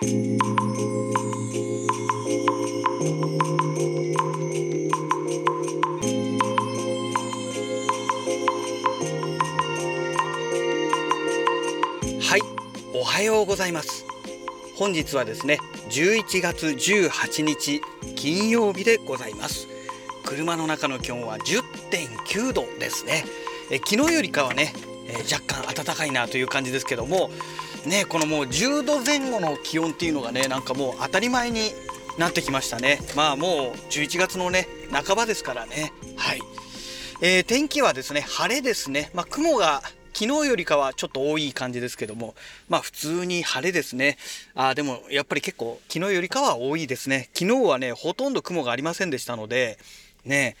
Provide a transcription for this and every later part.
はいおはようございます。本日はですね11月18日金曜日でございます。車の中の気温は10.9度ですね。え昨日よりかはね、えー若干暖かいなという感じですけどもねこのもう10度前後の気温っていうのがねなんかもう当たり前になってきましたねまあもう11月のね半ばですからねはいえー天気はですね晴れですねまあ雲が昨日よりかはちょっと多い感じですけども、まあ普通に晴れですね。あーでもやっぱり結構昨日よりかは多いですね。昨日はね、ほとんど雲がありませんでしたので、ね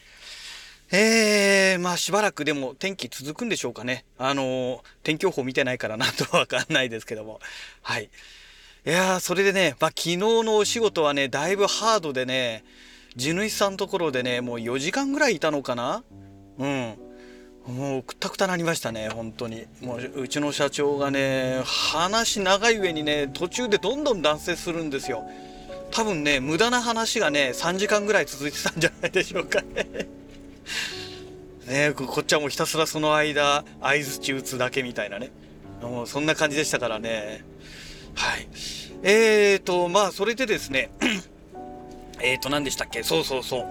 えー、まあしばらくでも天気続くんでしょうかね。あのー天気予報見てないからなんとわかんないですけども。はい。いやー、それでね、まあ昨日のお仕事はね、だいぶハードでね、地主さんのところでね、もう4時間ぐらいいたのかなうん。もうくたくたなりましたね、本当に。もううちの社長がね、話長い上にね、途中でどんどん断絶するんですよ。多分ね、無駄な話がね、3時間ぐらい続いてたんじゃないでしょうかね。ねこっちはもうひたすらその間、相づち打つだけみたいなね。もうそんな感じでしたからね。はい。えーと、まあ、それでですね、えーと、何でしたっけ？そうそうそう。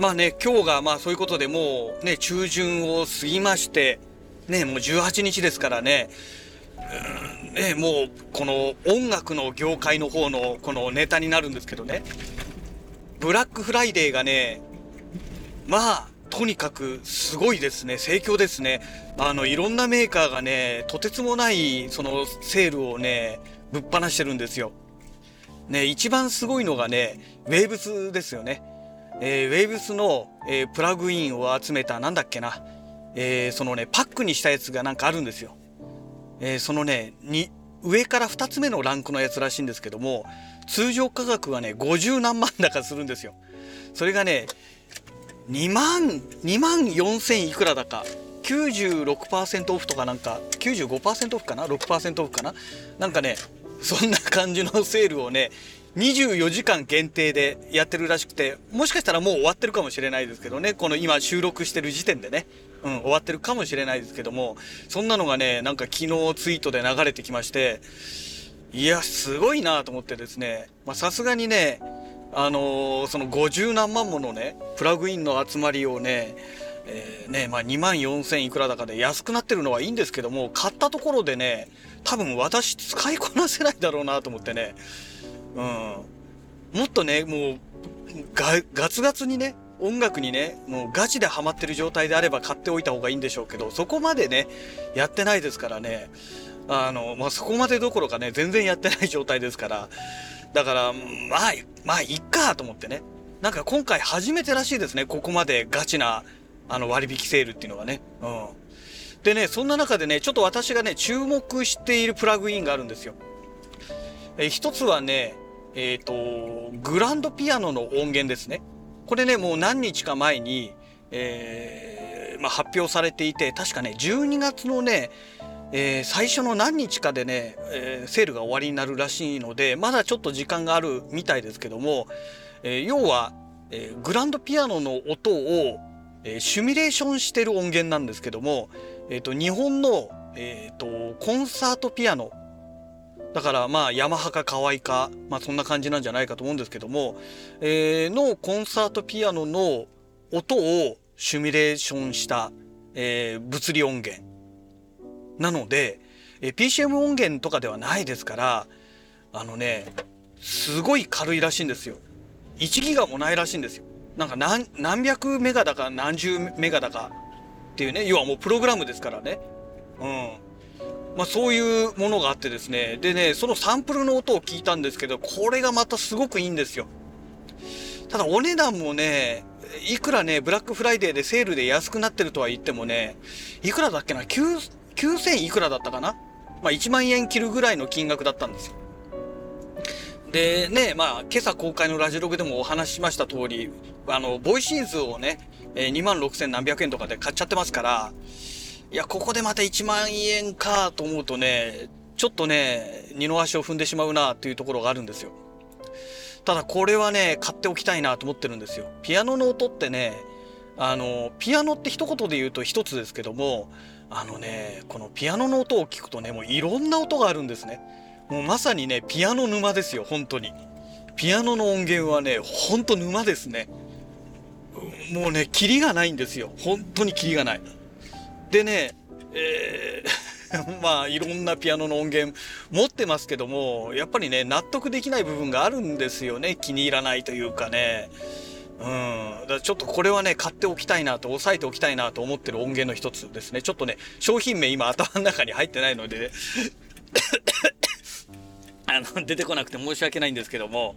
まあね、今日がまあそういうことでもうね、中旬を過ぎまして、ね、もう18日ですからね、ね、もうこの音楽の業界の方のこのネタになるんですけどね、ブラックフライデーがね、まあ、とにかくすごいですね、盛況ですね。あの、いろんなメーカーがね、とてつもないそのセールをね、ぶっ放してるんですよ。ね、一番すごいのがね、ウェーブスですよね。えーウェーブスの、えープラグインを集めた、なんだっけな、えーそのね、パックにしたやつがなんかあるんですよ。えそのね、に、上から2つ目のランクのやつらしいんですけども、通常価格がね、50何万だかするんですよ。それがね、2万、2万4千いくらだか、96%オフとかなんか、95%オフかな ?6% オフかな？なんかね、そんな感じのセールをね、24時間限定でやってるらしくて、もしかしたらもう終わってるかもしれないですけどね、この今収録してる時点でね、うん、終わってるかもしれないですけども、そんなのがね、なんか昨日ツイートで流れてきまして、いや、すごいなと思ってですね、さすがにね、あのーその50何万ものね、プラグインの集まりをね、えーね、まあ2万4000いくらだかで安くなってるのはいいんですけども、買ったところでね、多分私使いこなせないだろうなと思ってね、うん。もっとね、もう、ガツガツにね、音楽にね、もうガチでハマってる状態であれば買っておいた方がいいんでしょうけど、そこまでね、やってないですからね、あの、まあ、そこまでどころかね、全然やってない状態ですから、だから、まあ、まあ、いっかと思ってね。なんか今回初めてらしいですね、ここまでガチな、あの、割引セールっていうのがね。うん。でね、そんな中でね、ちょっと私がね、注目しているプラグインがあるんですよ。えー一つはね、えっ、と、グランドピアノの音源ですね。これね、もう何日か前に、えーまあ、発表されていて、確かね、12月のね、えー最初の何日かでね、えーセールが終わりになるらしいので、まだちょっと時間があるみたいですけども、えー要は、えーグランドピアノの音を、えーシミュレーションしてる音源なんですけども、えっ、と、日本の、えっ、と、コンサートピアノ、だからまあヤマハか河合か、まあそんな感じなんじゃないかと思うんですけども、えーのコンサートピアノの音をシミュレーションした、えー物理音源。なので、え PCM 音源とかではないですから、あのね、すごい軽いらしいんですよ。1ギガもないらしいんですよ。なんか何何百メガだか何十メガだかっていうね、要はもうプログラムですからね。うん。まあそういうものがあってですね。でね、そのサンプルの音を聞いたんですけど、これがまたすごくいいんですよ。ただお値段もね、いくらね、ブラックフライデーでセールで安くなってるとは言ってもね、いくらだっけな ?9、9000いくらだったかな？まあ1万円切るぐらいの金額だったんですよ。でね、まあ今朝公開のラジログでもお話ししました通り、あの、ボイシーズをね、えー2万6000何百円とかで買っちゃってますから、いや、ここでまた1万円かと思うとね、ちょっとね二の足を踏んでしまうなっていうところがあるんですよ。ただこれはね買っておきたいなと思ってるんですよ。ピアノの音ってねあのピアノって一言で言うと一つですけどもあのねこのピアノの音を聞くとねもういろんな音があるんですね。もうまさにねピアノ沼ですよ本当に。ピアノの音源はねほんと沼ですね。もうねキリがないんですよ。本当にキリがない。でねえー まあいろんなピアノの音源持ってますけどもやっぱりね納得できない部分があるんですよね。気に入らないというかね。うん、だちょっとこれはね買っておきたいなと押さえておきたいなと思ってる音源の一つですね。ちょっとね商品名今頭の中に入ってないので、ね、あの出てこなくて申し訳ないんですけども。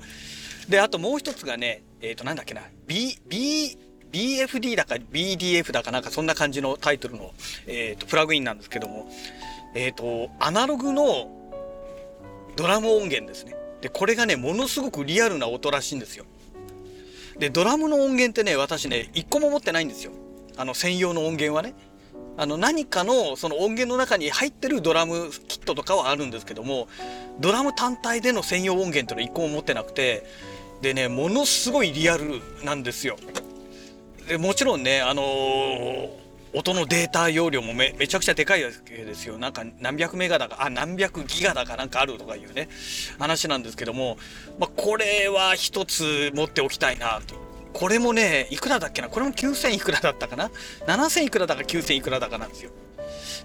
であともう一つがねえっ、ー、となんだっけな。B B BFD だか BDF だかなんかそんな感じのタイトルの、えーと、プラグインなんですけども。えっ、ー、とアナログのドラム音源ですね。でこれがねものすごくリアルな音らしいんですよでドラムの音源ってね私ね一個も持ってないんですよ。あの専用の音源はね。あの何かのその音源の中に入ってるドラムキットとかはあるんですけどもドラム単体での専用音源っていうのは一個も持ってなくてでねものすごいリアルなんですよ。でもちろんねあのー、音のデータ容量もめちゃくちゃでかいわけですよ。なんか何百メガだかあ何百ギガだかなんかあるとかいうね話なんですけども、まあ、これは一つ持っておきたいなと。これもねいくらだっけな？これも9000いくらだったかな？7000いくらだか9000いくらだかなんですよ。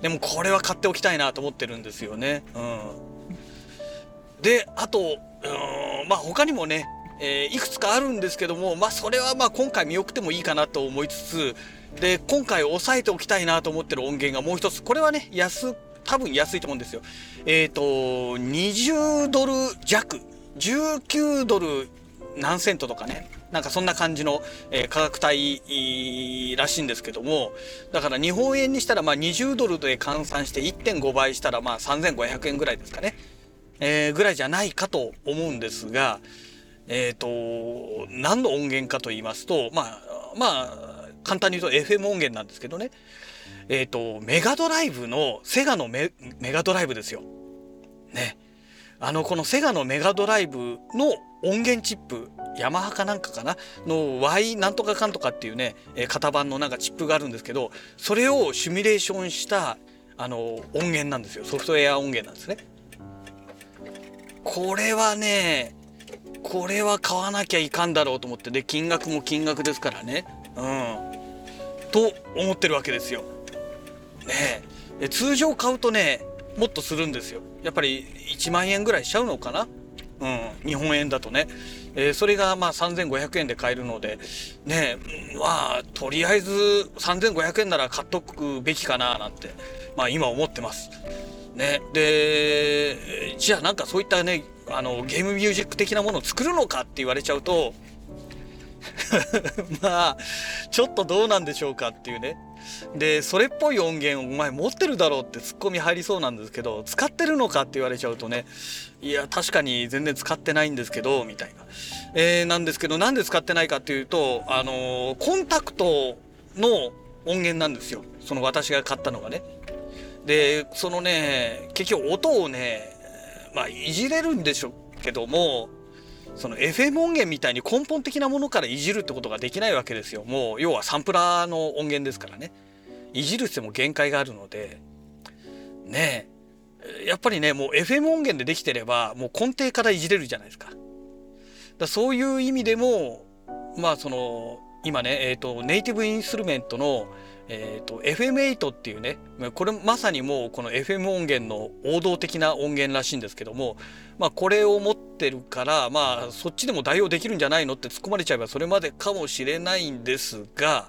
でもこれは買っておきたいなと思ってるんですよね。うん。であとまあ他にもねえー、いくつかあるんですけども、まあ、それはまあ今回見送ってもいいかなと思いつつ、で、今回押さえておきたいなと思ってる音源がもう一つ。これはね、安、多分安いと思うんですよ。えっ、ー、と、20ドル弱。19ドル何セントとかね。なんかそんな感じの、えー、価格帯らしいんですけども、だから日本円にしたらまあ20ドルで換算して1.5倍したらまあ3500円ぐらいですかね。えー、ぐらいじゃないかと思うんですが、えっ、ー、と、何の音源かと言いますと、まあ、まあ、簡単に言うと FM 音源なんですけどね、えっ、ー、と、メガドライブの、セガのメガドライブですよ。ね。あの、このセガのメガドライブの音源チップ、ヤマハかなんかかな？の Y なんとかかんとかっていうね、え型番のなんかチップがあるんですけど、それをシミュレーションしたあの音源なんですよ。ソフトウェア音源なんですね。これはね、これは買わなきゃいかんだろうと思ってで金額も金額ですからねうんと思ってるわけですよ。ねえ通常買うとねもっとするんですよ。やっぱり1万円ぐらいしちゃうのかな？うん日本円だとね。えー、それがまあ3500円で買えるのでねまあとりあえず3500円なら買っとくべきかななんてまあ今思ってます。ね、でじゃあなんかそういったねあのゲームミュージック的なものを作るのかって言われちゃうと まあちょっとどうなんでしょうかっていうね。でそれっぽい音源お前持ってるだろうってツッコミ入りそうなんですけど使ってるのかって言われちゃうとねいや確かに全然使ってないんですけどみたいな、えー、なんですけどなんで使ってないかっていうとあのー、コンタクトの音源なんですよ。その私が買ったのがね。でそのね結局音をねまあいじれるんでしょうけどもその FM 音源みたいに根本的なものからいじるってことができないわけですよ。もう要はサンプラーの音源ですからね。いじるっても限界があるので。ねえ。やっぱりねもう FM 音源でできてればもう根底からいじれるじゃないですか。だそういう意味でもまあその今ねえっ、ー、とネイティブインストゥルメントのえーと、FM8 っていうねこれまさにもうこの FM 音源の王道的な音源らしいんですけども、まあ、これを持ってるからまあそっちでも代用できるんじゃないの？って突っ込まれちゃえばそれまでかもしれないんですが、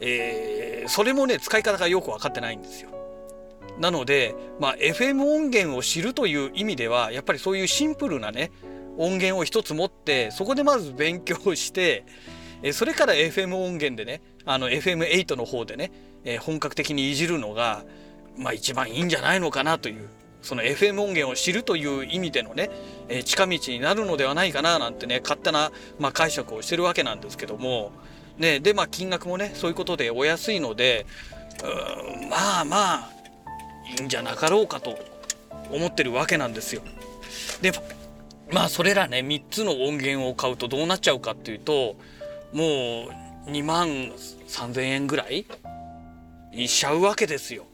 えー、それもね使い方がよく分かってないんですよ。なので、まあ、FM 音源を知るという意味ではやっぱりそういうシンプルなね音源を一つ持ってそこでまず勉強してえそれから FM 音源でねあの FM8 の方でね、え本格的にいじるのが、まあ、一番いいんじゃないのかなというその FM 音源を知るという意味でのね、え近道になるのではないかななんてね勝手な、まあ、解釈をしてるわけなんですけども、ね、でまあ金額もねそういうことでお安いのでまあまあいいんじゃなかろうかと思ってるわけなんですよ。でまあそれらね3つの音源を買うとどうなっちゃうかっていうともう2万3,000円ぐらいいしちゃうわけですよ。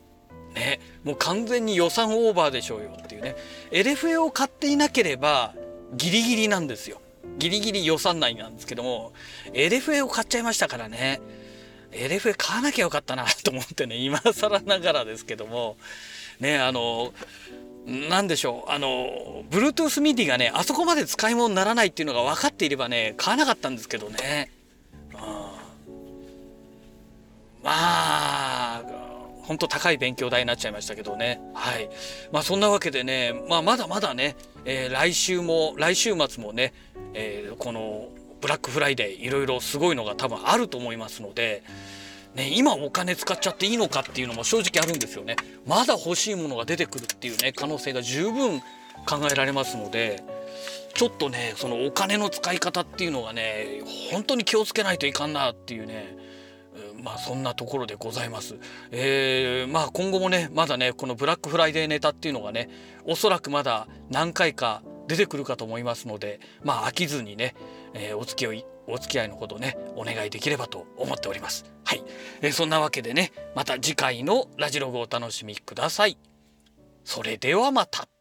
ね、もう完全に予算オーバーでしょうよっていうね。LFA を買っていなければギリギリなんですよ。ギリギリ予算内なんですけども LFA を買っちゃいましたからね。LFA 買わなきゃよかったなと思ってね今更ながらですけども。ねあの何でしょう。あの Bluetooth MIDI がねあそこまで使い物にならないっていうのが分かっていればね買わなかったんですけどね、本当高い勉強代になっちゃいましたけどねはいまあそんなわけでね、まあ、まだまだね、えー、来週も来週末もね、えー、このブラックフライデーいろいろすごいのが多分あると思いますので。ね、今お金使っちゃっていいのかっていうのも正直あるんですよね。まだ欲しいものが出てくるっていうね可能性が十分考えられますのでちょっとねそのお金の使い方っていうのがね本当に気をつけないといかんなっていうねまあそんなところでございます。えー、まあ今後もねまだねこのブラックフライデーネタっていうのがねおそらくまだ何回か出てくるかと思いますのでまあ飽きずにね、えー、お付き合いお付き合いのほどねお願いできればと思っております。はい、えー、そんなわけでねまた次回のラジログをお楽しみください。それではまた。